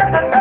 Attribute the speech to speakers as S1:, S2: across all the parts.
S1: Ha ha
S2: ha!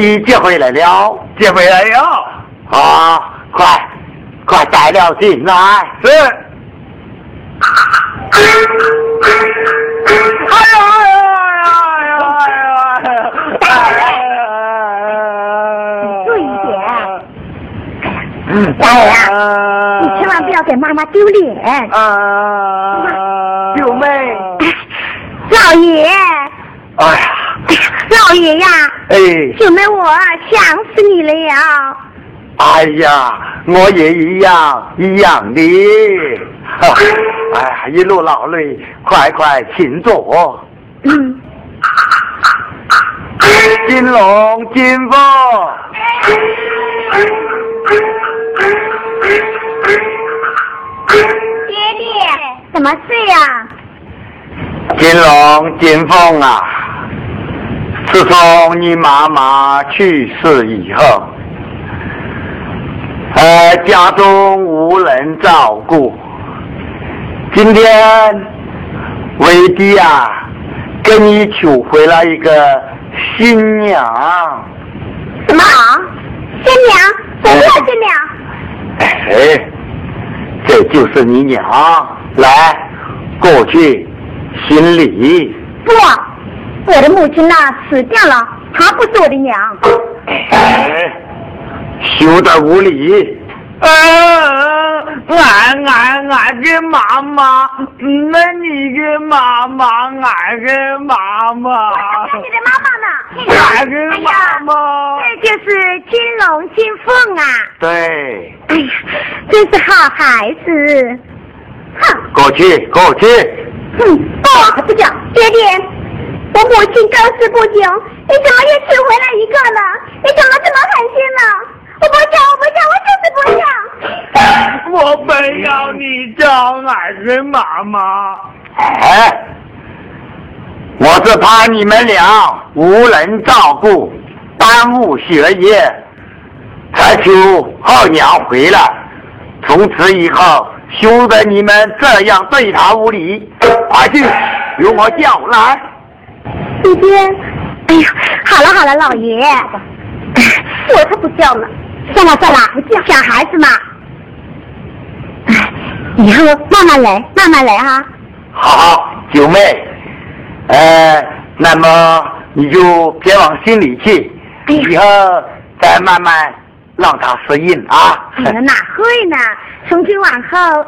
S1: 人已接回来了。
S2: 接回来了。
S1: 啊，快，快带了进来。
S2: 是。哎呀哎呀哎呀哎呀哎呀！
S3: 注意一点。大爷，你千万不要给妈妈丢脸。
S2: 啊，
S1: 九妹，
S3: 老爷，
S1: 哎呀，
S3: 老爷呀，
S1: 哎，
S3: 九妹我想死你了呀！
S1: 哎呀，我也一样一样的。哎呀，一路劳累，快快请坐。
S3: 嗯，
S1: 金龙金凤，
S3: 爹爹，什么事呀？
S1: 金龙金凤啊！自从你妈妈去世以后，呃，家中无人照顾。今天为弟啊，给你娶回了一个新娘。
S3: 什么？新娘？谁是新娘？
S1: 哎，这就是你娘，来，过去行礼。
S3: 不，我的母亲呐死掉了，她不是我的娘。
S1: 哎，休得无礼！
S2: 啊，俺俺俺的妈妈，那你的妈妈，俺的妈妈，
S3: 我你的妈妈呢？
S2: 俺的妈妈。
S3: 这就是金龙金凤啊！
S1: 对，
S3: 哎呀，真是好孩子。哼，
S1: 过去过去。
S3: 哼，我可不讲，爹爹，我母亲刚死不久，你怎么又娶回来一个呢？你怎么这么狠心呢？我不叫，我不叫，我就是不叫。
S2: 我不要你叫俺给妈妈，
S1: 哎，我是怕你们俩无人照顾，耽误学业，才求后娘回来。从此以后，休得你们这样对她无礼。快去，由我叫来。
S3: 爹爹，哎呀，好了好了，老爷，我才不叫呢。算了算了，不叫小孩子嘛。哎以后慢慢来，慢慢来啊。
S1: 好，九妹，呃，那么你就别往心里去，
S3: 哎
S1: 以后再慢慢让他适应啊。
S3: 哎呀，哪会呢？从今往后，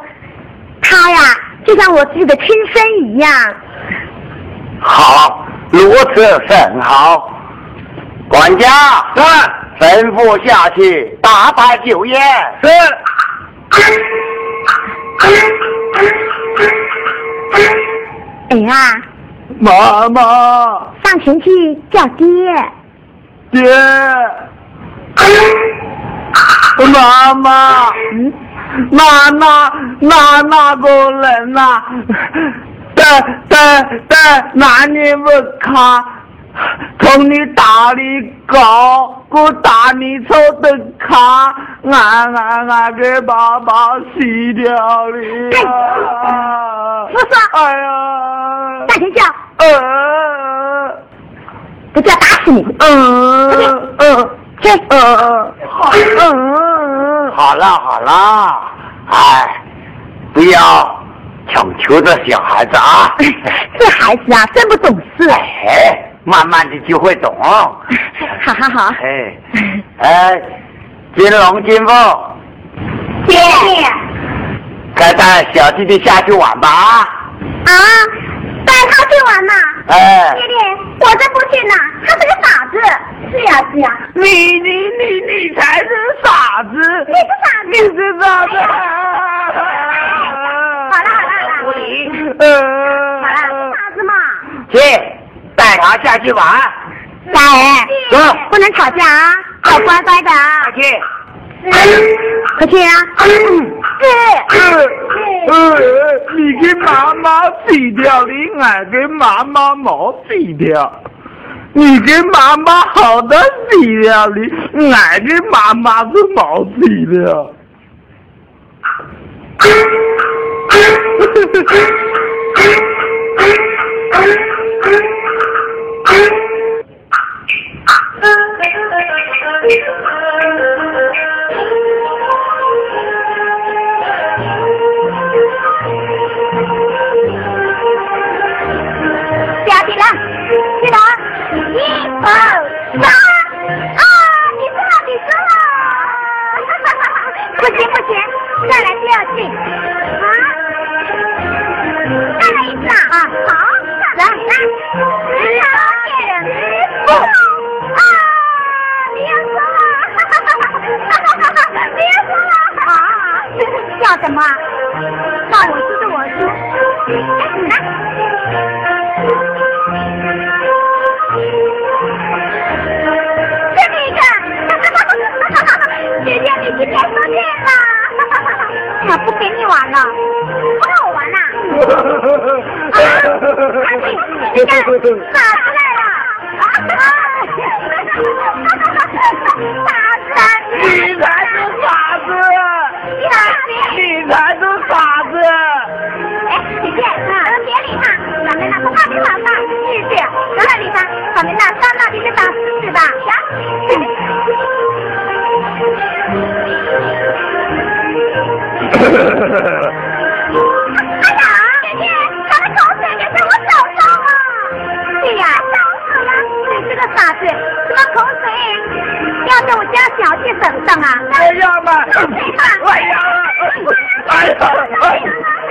S3: 他呀就像我自己的亲生一样。
S1: 好，如此甚好。管家，
S2: 是。
S1: 吩咐下去打摆酒宴。
S2: 是，
S3: 哎呀，
S2: 妈妈。
S3: 上前去叫爹。
S2: 爹，妈妈，
S3: 嗯，
S2: 那那那那个人呐、在在在那里不看，从你大里高，我大你丑的看，俺俺俺给爸爸洗掉了呀！
S3: 说说
S2: 哎呀，
S3: 大声叫，
S2: 呃，
S3: 不叫打死你。
S2: 嗯嗯
S3: 去，
S2: 嗯，好，嗯。
S1: 好了好了，哎，不要强求这小孩子啊。
S3: 这孩子啊，真不懂事。
S1: 哎，慢慢的就会懂。
S3: 好好好，
S1: 哎，哎，金龙金凤，
S3: 爹爹
S1: 该带小弟弟下去玩吧。
S3: 啊，带他去玩呐。
S1: 哎
S3: 爹，爹，我真不去呐，他是个傻子。是呀是呀，
S2: 你你你你才是傻子！
S3: 你是傻子。
S2: 你是傻子！
S3: 好了啥子嘛？
S1: 去带他下去玩。
S3: 大人，
S1: 走，
S3: 不能吵架啊，要乖乖的啊。
S1: 快去。
S3: 快去啊！
S2: 呃，你跟妈妈比条，你爱跟妈妈毛比掉。你跟妈妈好的比条，你爱跟妈妈是冇比条。
S3: 下去了，去哪？一二三啊！你输了，你输了！不行不行，再来第二句笑什么？那我输就我输，哎，你呢？这个，姐姐，你今天输定了，我不陪你玩了，不让我玩了。啊，你看，傻子来了，啊，傻子，
S2: 你才是傻子！你才是傻子！
S3: 哎，姐姐，咱们别理他，咱们那不怕没玩吧？是是，咱们理他，咱们那上那你就打四是吧？行。家小姐手上啊？
S2: 哎呀妈！哎呀！哎呀！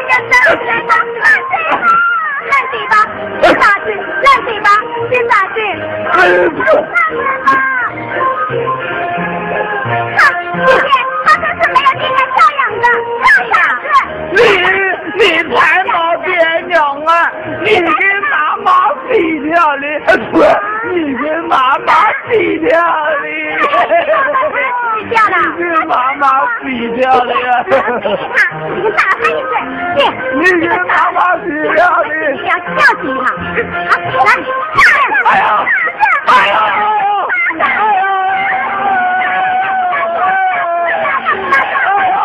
S3: 烂嘴巴，烂嘴巴，烂傻子，烂嘴巴，真傻子。
S2: 哎呀！
S3: 姐姐，他真是没有爹娘教养的，大傻子。
S2: 你你才没爹娘啊！你跟妈妈比条理，不，你跟妈妈比条理。
S3: 你掉了。
S2: 你跟妈妈比条理。
S3: 你给打他一顿，去。
S2: 你跟妈妈比条理。
S3: 你要教训他。好，来。
S2: 哎呀！哎呀！哎呀！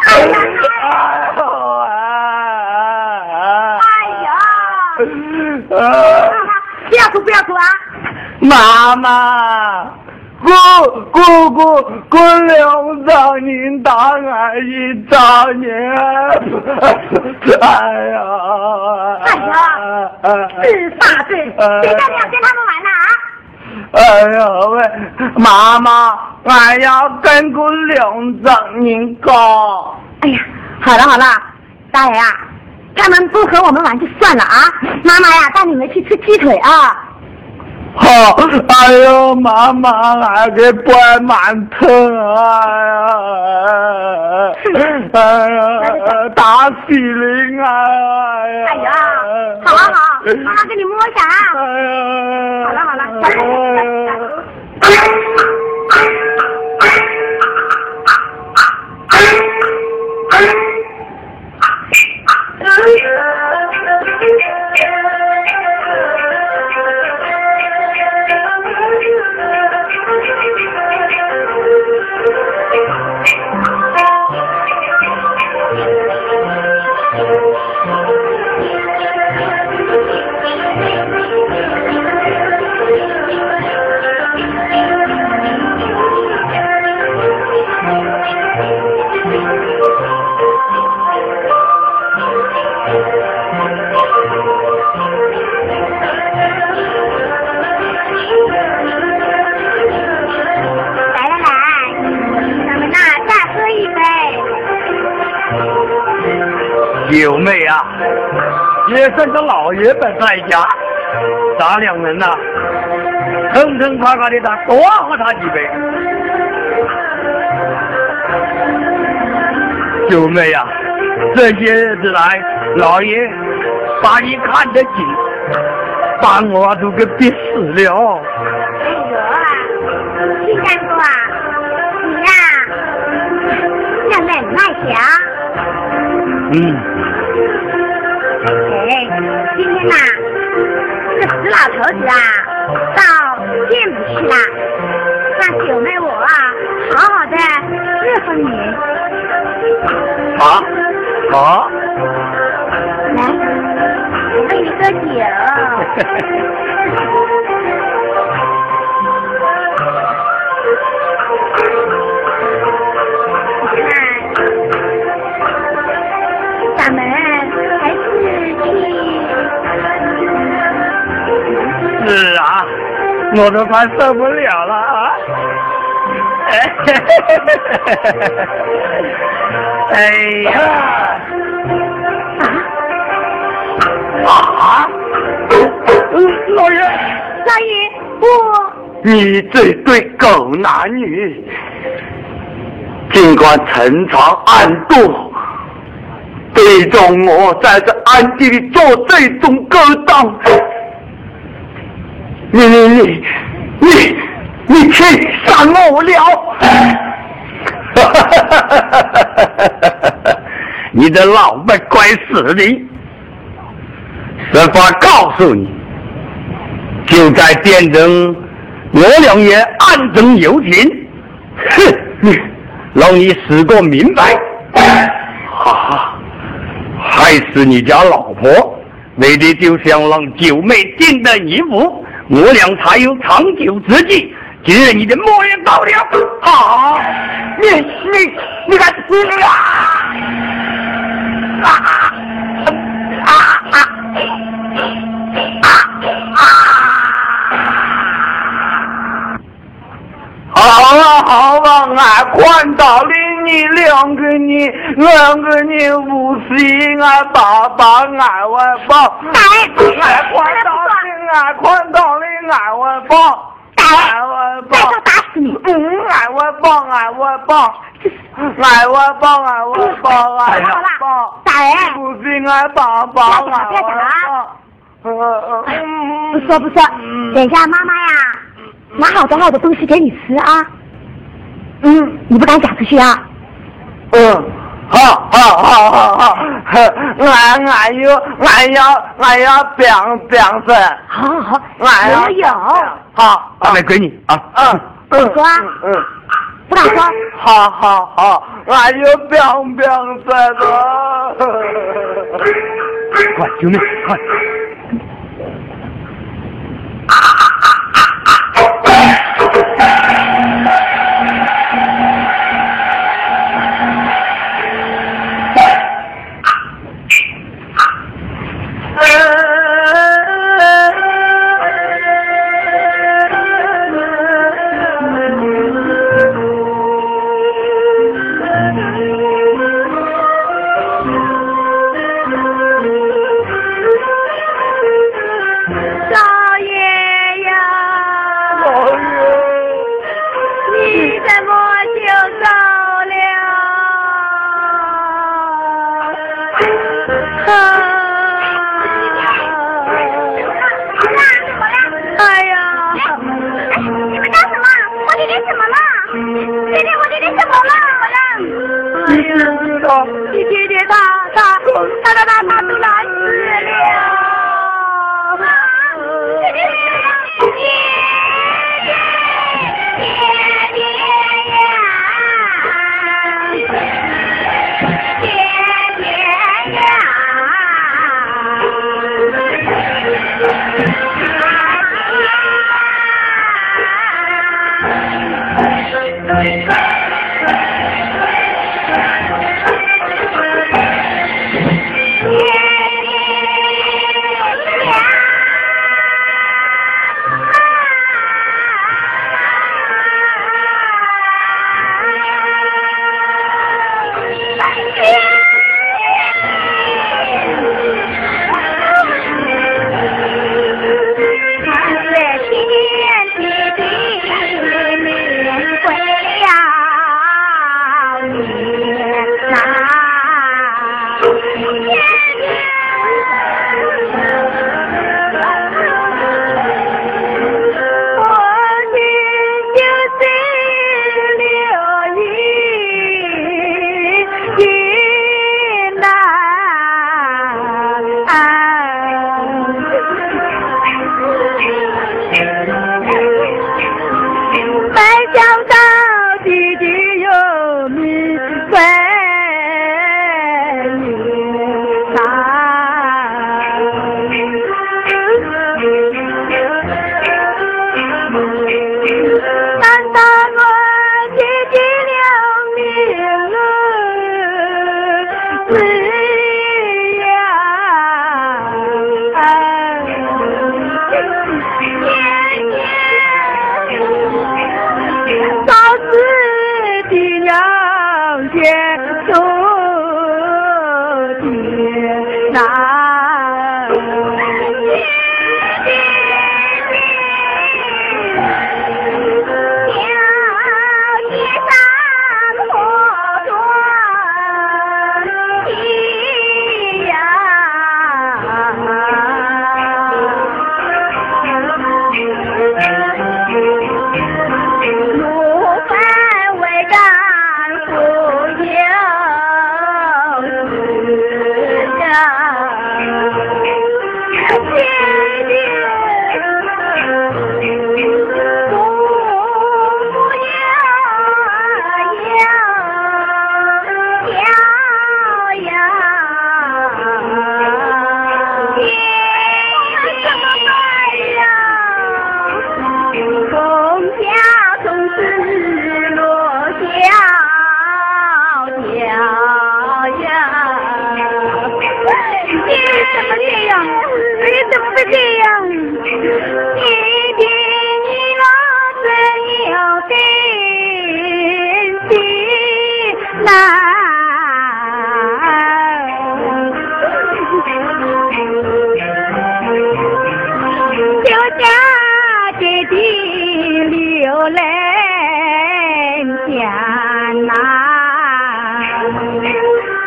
S2: 哎呀！哎呀！
S3: 哎呀！不要哭，啊！
S2: 妈妈，姑姑姑姑两丈您大俺一丈年，哎呀！
S3: 哎呀！是傻子，谁叫你要跟他们玩呢啊？
S2: 哎呀喂，妈妈，俺要跟姑两丈您搞。
S3: 哎呀，好了好了，大爷啊，他们不和我们玩就算了啊！妈妈呀，带你们去吃鸡腿啊！
S2: 好，哎呦，妈妈，俺给掰馒头，哎呀，哎呀，打死灵啊！
S3: 哎呀，好好好，妈妈给你摸一下啊！
S2: 哎呀，
S3: 好了好了，来来
S2: 九妹啊，也算个老爷们在家，咱两人呐，疼疼快快的，他多喝他几杯。九妹呀，这些日子来，老爷把你看得紧，把我都给憋死了。
S3: 哎呦，金干哥啊，你呀，那门卖香。
S2: 嗯。
S3: 好。来，我给你喝酒。咱们还是去。
S2: 是啊，我都快受不了了啊！哎呀！老爷，
S3: 老爷，我
S1: 你这对狗男女，尽管陈藏暗度，最终我在这暗地里做这种勾当，你你你你你气死我了！
S2: 你的老妹该死的！实话告诉你，就在殿中，我两爷暗中有情，哼，让你死个明白！哈，害死你家老婆，为的就想让九妹定得一福，我俩才有长久之计。今日你的末日到了，
S1: 好，你你你敢死啊！啊啊啊啊啊！好了好了，俺看到了你两个你两个你无锡俺爸爸俺外爸，俺看到了俺看到了俺外爸。
S3: 俺我再说打死你！
S1: 嗯，俺我棒，俺我棒，俺我棒，俺我棒，俺我棒。
S3: 大人，
S1: 不信俺棒棒，俺
S3: 我
S1: 棒。
S3: 不说不说，等一下妈妈呀，拿好多好多东西给你吃啊。嗯，你不敢讲出去啊？
S1: 嗯。好好好好好，俺俺有俺要俺要变变身，
S3: 好好好，
S1: 俺
S3: 要有，
S1: 好，
S2: 大妹闺女啊，
S1: 嗯，
S3: 不说，嗯，不敢说，
S1: 好好好，俺有变变身
S2: 的，快兄弟快。
S3: 天走地难。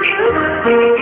S3: Thank you.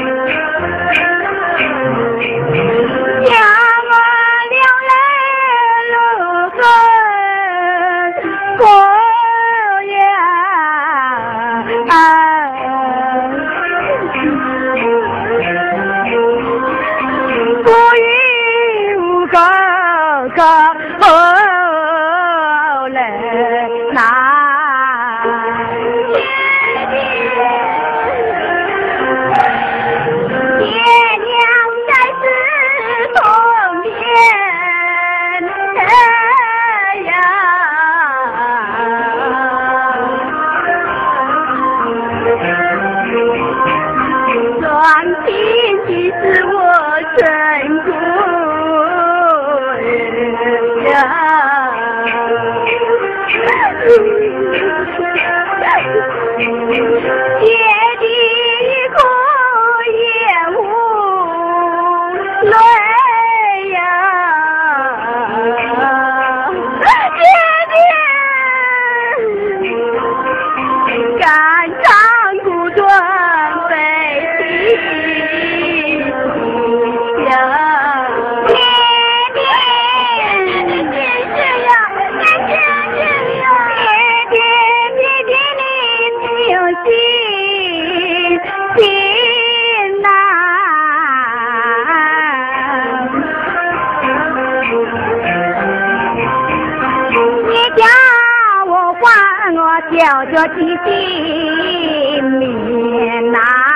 S3: 叫着吉心明呐啊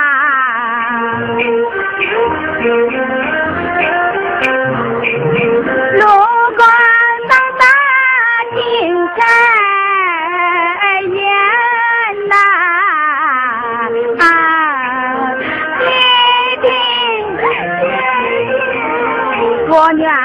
S3: 我娘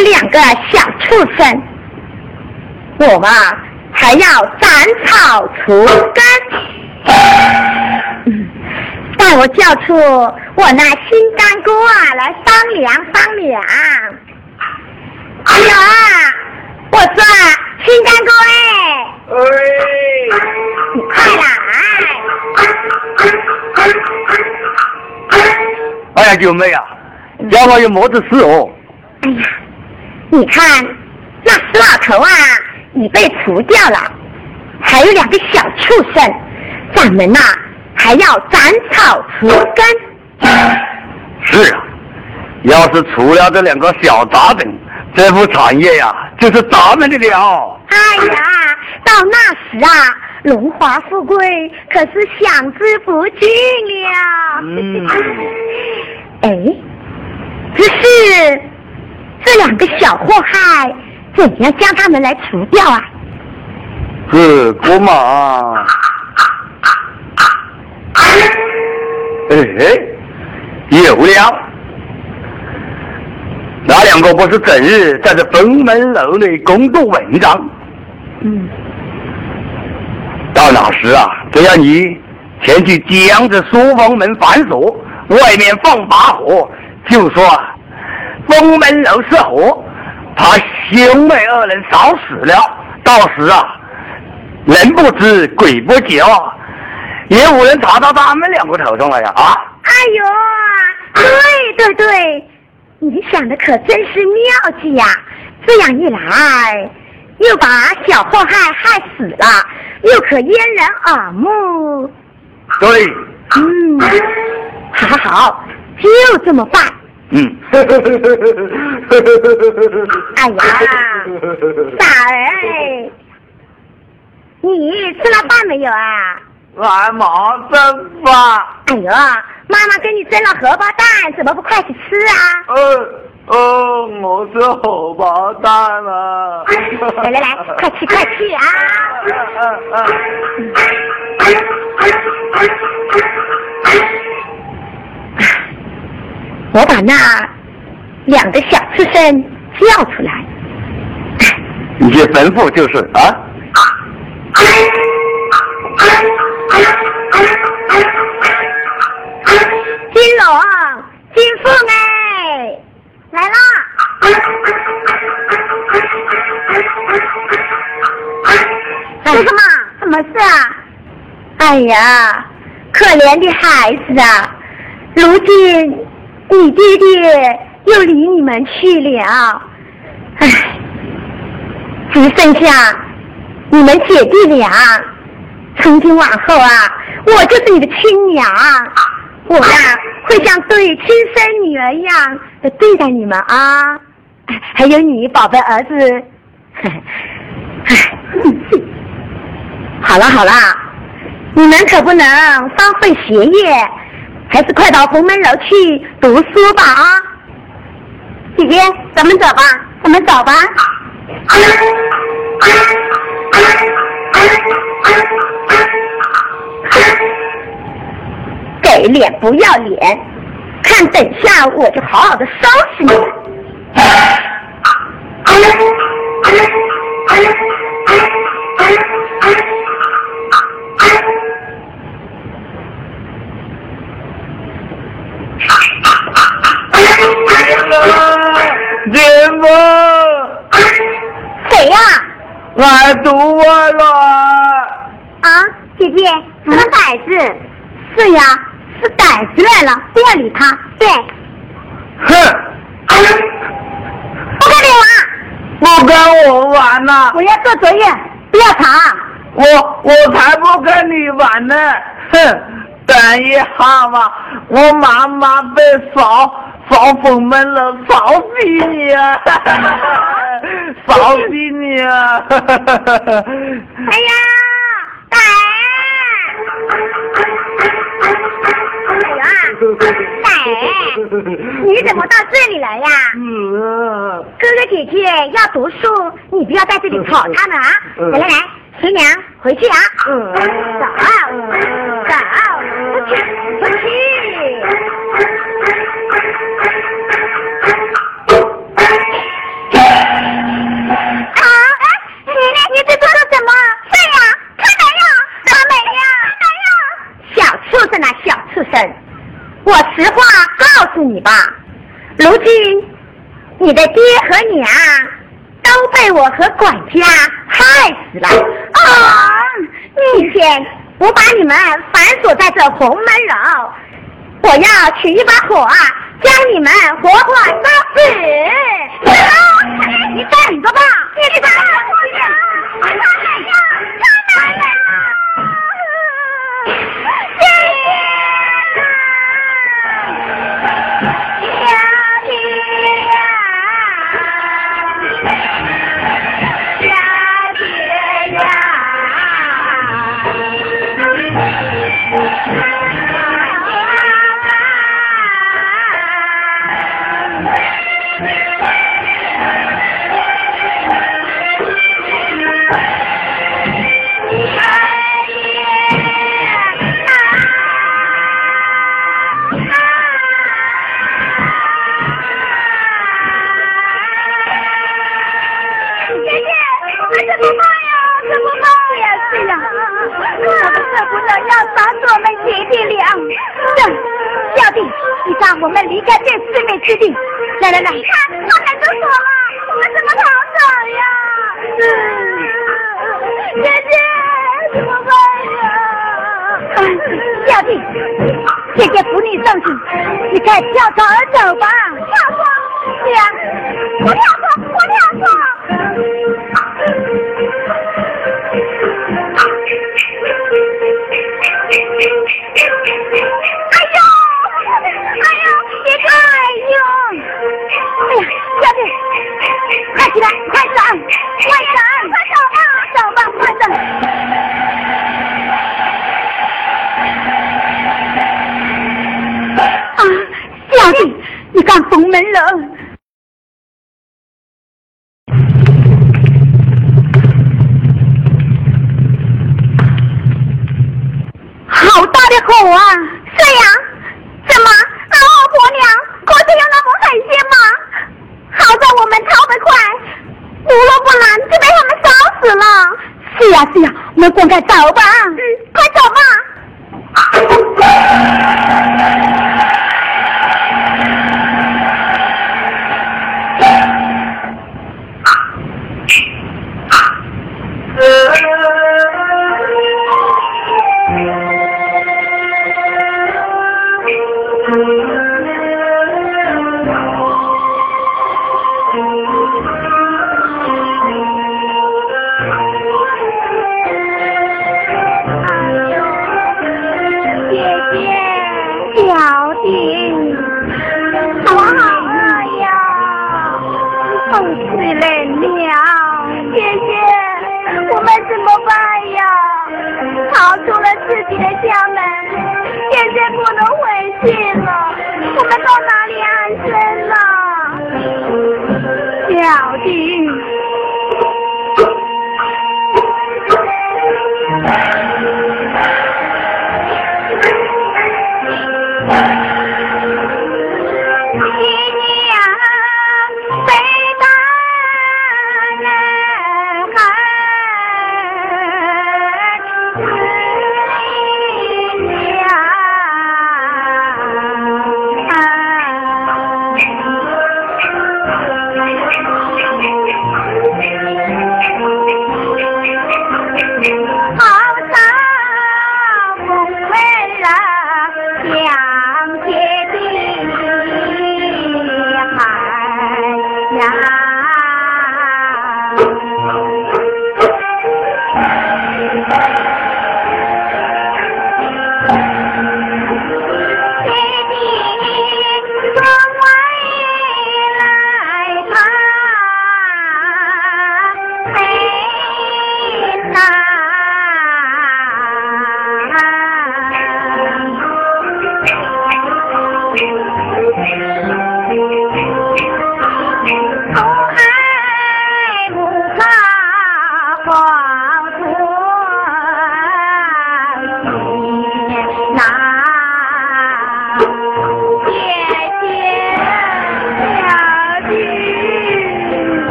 S3: 两个小畜生，我嘛还要斩草除根。待我叫出我那新干哥啊来商量商量。哎呀，我说新干哥哎。哎。你快来！
S1: 哎呀，九妹啊，家伙有么子事哦？
S3: 哎呀，你看那死老头啊，已被除掉了，还有两个小畜生，咱们呐还要斩草除根。
S1: 是啊，要是除了这两个小杂种，这副产业呀就是咱们的了。
S3: 哎呀，到那时啊。荣华富贵可是享之不尽了。
S1: 嗯。
S3: 哎，只是这两个小祸害，怎样将他们来除掉啊？
S1: 这个嘛，哎，有了。那两个不是整日在这封门楼内攻读文章？
S3: 嗯。
S1: 到那时啊，只要你前去将这书房门反锁，外面放把火，就说封门楼失火，他兄妹二人早死了。到时啊，人不知鬼不觉，也无人查到他们两个头上了呀！啊！
S3: 哎呦，对对对，你想的可真是妙计呀！这样一来。又把小祸害害死了，又可掩人耳目。
S1: 对。
S3: 嗯，好好好，就这么办。
S1: 嗯。
S3: 哎呀，大儿，你吃了饭没有啊？
S2: 还忙着饭。
S3: 哎呦，妈妈给你蒸了荷包蛋，怎么不快去吃啊？
S2: 呃。哦，我是荷包蛋了。
S3: 来来来，快去快去啊！我把那两个小畜生叫出来。
S1: 你吩咐就是啊。
S3: 金龙，金凤哎。来啦！说什么？什么事啊？哎呀，可怜的孩子啊！如今你爹爹又离你们去了，唉，只剩下你们姐弟俩。从今往后啊，我就是你的亲娘，我呀会像对亲生女儿一样的对待你们啊。还有你宝贝儿子，好了好了，你们可不能荒废学业，还是快到红门楼去读书吧啊！姐姐，咱们走吧，咱们走吧。给脸不要脸，看等下我就好好的收拾你。
S2: 来堵我了！
S3: 啊，姐姐，什么歹子？是呀，是歹子来了，不要理他。对，
S2: 哼，
S3: 不跟你玩，
S2: 不跟我玩呐、
S3: 我要做作业，不要吵。
S2: 我我才不跟你玩呢！哼，等一下嘛，我妈妈被扫扫封门了，扫死你啊！扫死你啊！
S3: 哎呀，歹！哎呀，歹！你怎么到这里来呀？
S2: 嗯
S3: 哥哥姐姐要读书，你不要在这里吵他们啊！
S2: 嗯
S3: 来来来，新娘回去啊！
S2: 嗯
S3: 走走，不去不去。生啊，小畜生！我实话告诉你吧，如今你的爹和娘都被我和管家害死了。啊！今天我把你们反锁在这红门楼，我要取一把火啊，将你们活活烧死！你站着吧，你站着呀！开门我们舍不得要杀死我们姐弟俩。这，小弟，你让我们离开这四面之地。来来来，你看，他们都锁了，我们怎么逃走呀？姐姐，怎么办呀？小弟，姐姐扶你上去，你快跳槽而走吧。跳槽？对呀，我跳槽，我跳槽。敢封门了？好大的火啊！是呀，怎么老婆娘过去有那么狠心吗？好在我们逃得快，如若不然就被他们烧死了。是呀是呀，我们赶快走吧。嗯，快走吧。
S4: 真不能回去了，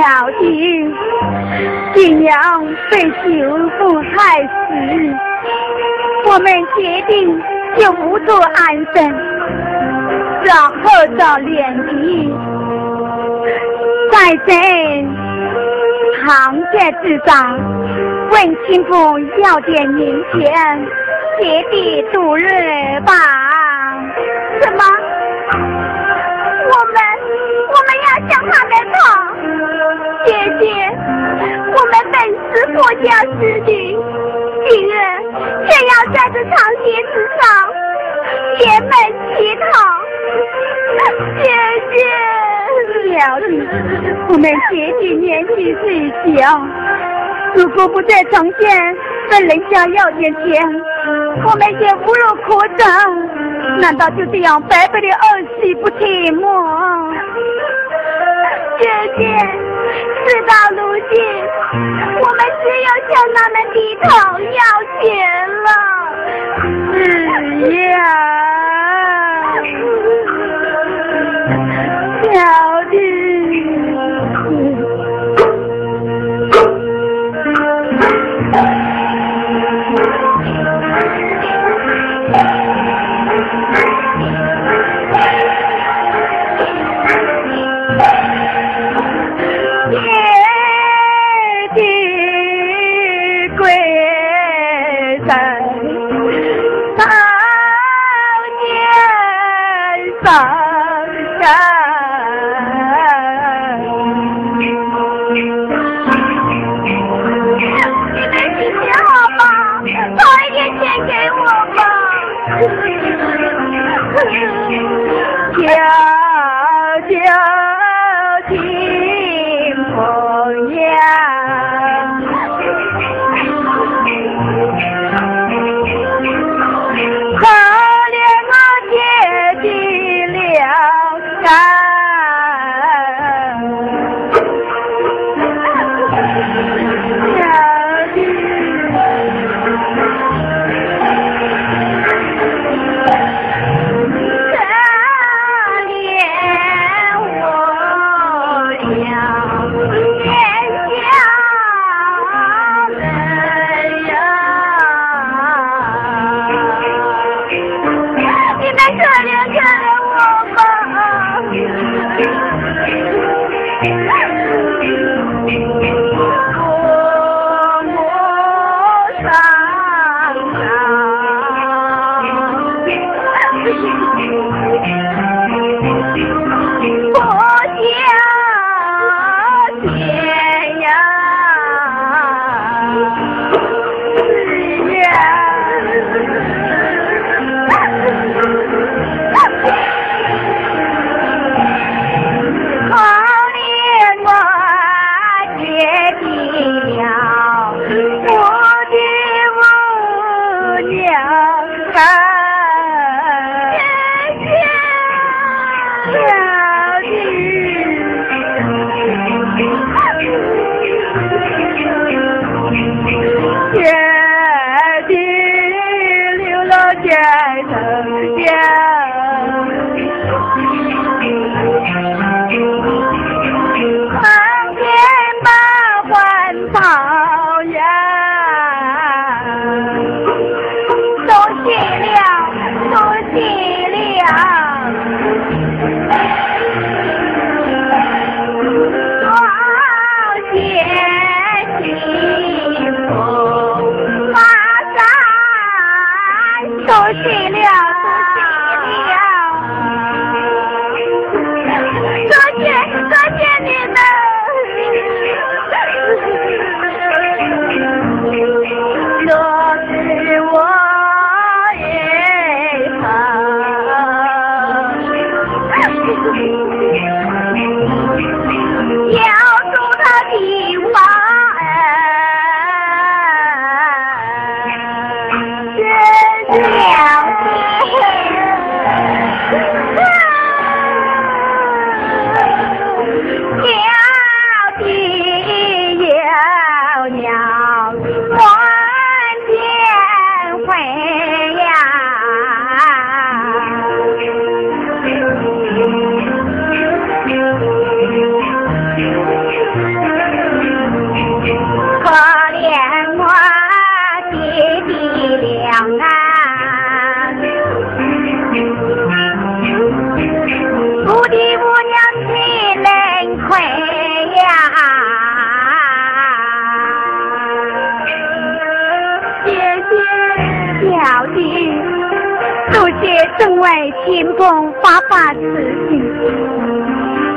S4: 小弟新娘被媳妇害死我们决定就不做安生然后找脸皮在这唐家之上问亲风要点银钱结地度日吧什么我们我们要向他们姐姐，我们本是国家子女，今日却要在这长街之上连门乞讨。姐姐，
S5: 小弟，我们姐弟年纪最小。如果不在城县问人家要点钱，我们也无路可走。
S4: 难道就这样白白的饿死不听吗？
S3: 姐姐，事到如今，我们只有向他们低头要钱了。
S4: 嗯呀，
S3: 为天公发发慈心，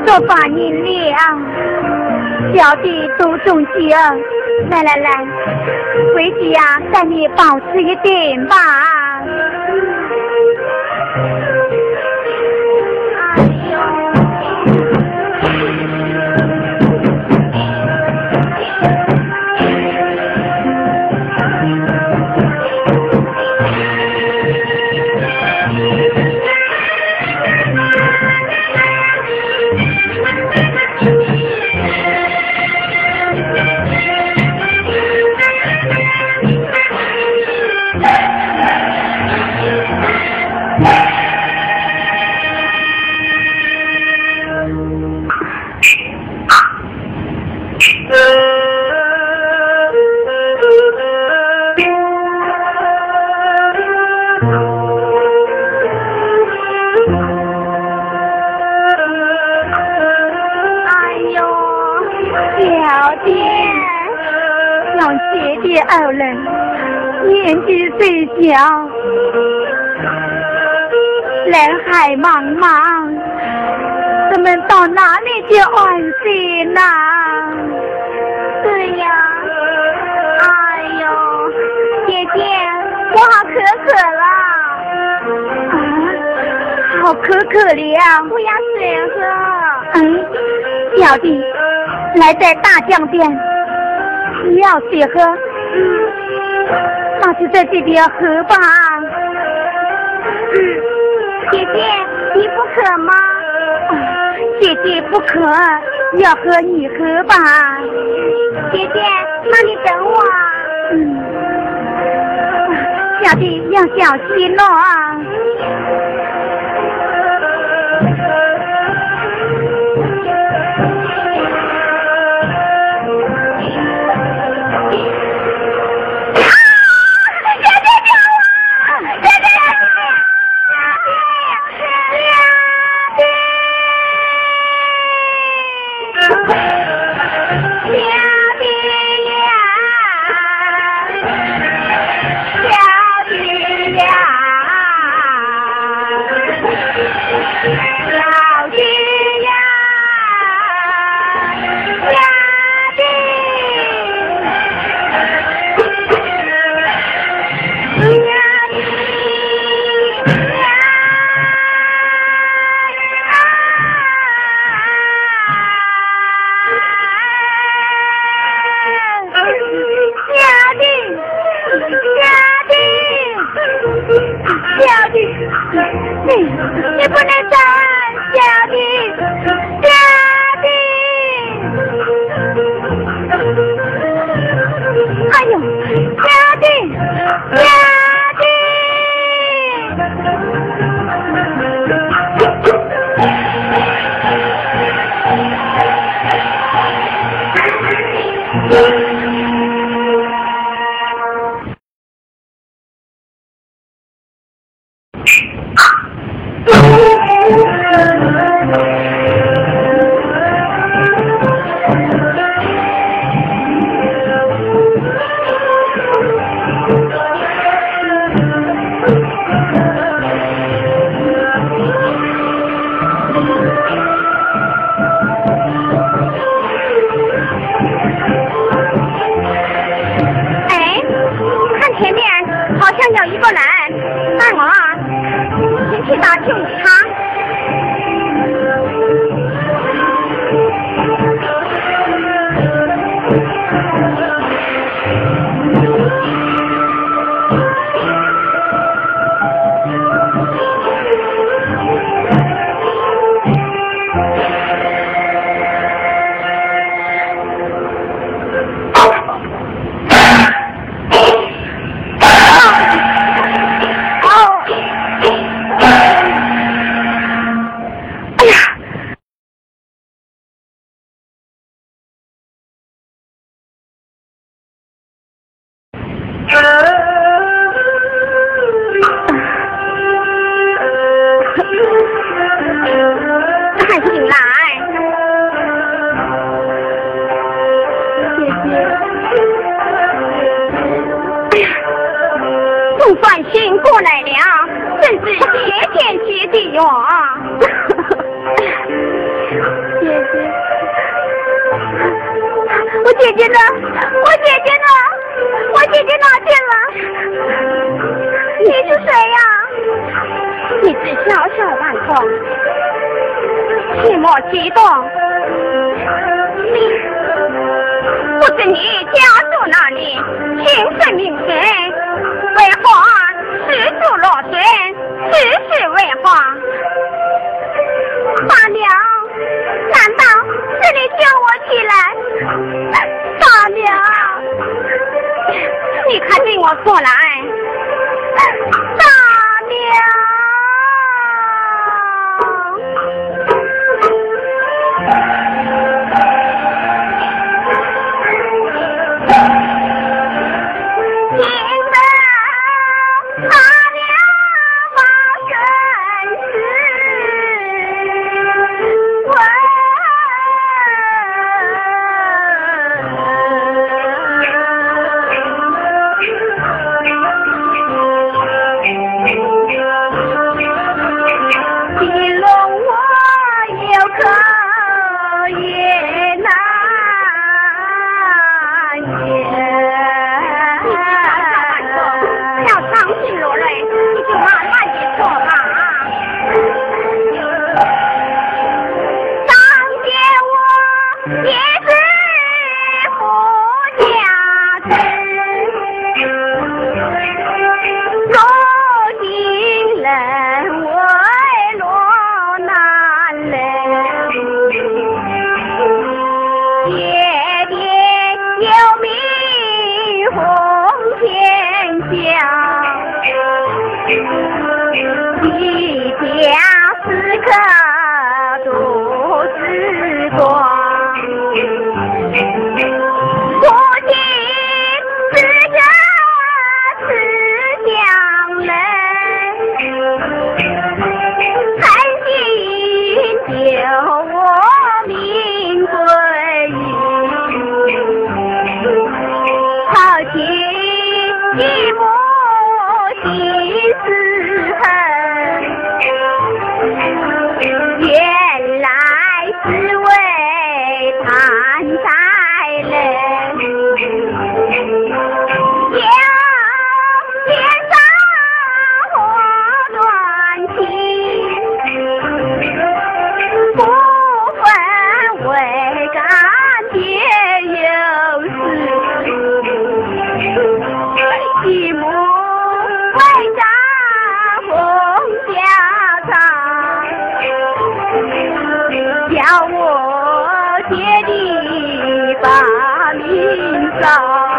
S3: 做把银两，小弟多种吉恩。来来来，回家带你保持一点吧。
S6: 海茫茫，咱们到哪里去安息呢？
S4: 对呀，哎呦，姐姐，我好渴渴了。
S6: 啊，好可可怜，
S4: 我要水喝。
S6: 嗯，小弟来在大酱店，你要水喝，
S4: 嗯，
S6: 那就在这边喝吧。
S4: 嗯，姐姐，你不渴吗？
S6: 姐姐不渴，要喝你喝吧。
S4: 姐姐，那你等我。
S6: 嗯，小弟要小心
S4: 了。啊算醒过来了，真是谢天谢地哟！
S6: 姐姐，
S4: 我姐姐呢？我姐姐呢？我姐姐哪去了？你是谁呀？你是小小万空，切莫激动。你不知你家住哪里，姓甚名谁？为何失足落水？此事为何？大娘，难道是你叫我起来？大娘，你快对我错了！我爹的把银扫。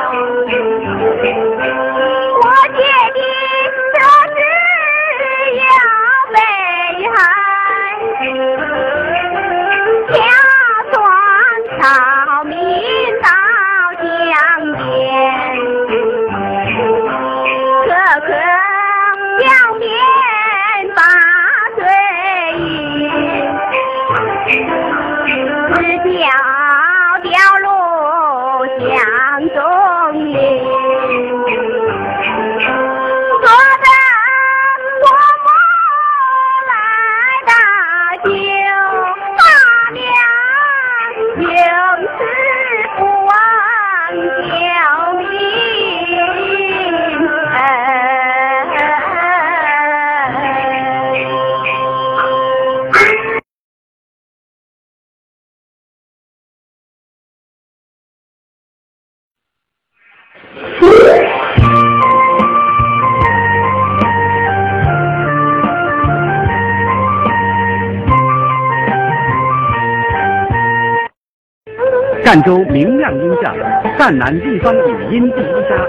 S7: 赣州明亮音像，赣南地方语音第一家。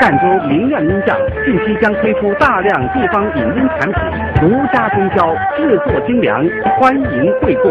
S7: 赣州明亮音像近期将推出大量地方影音产品，独家分销，制作精良，欢迎惠顾。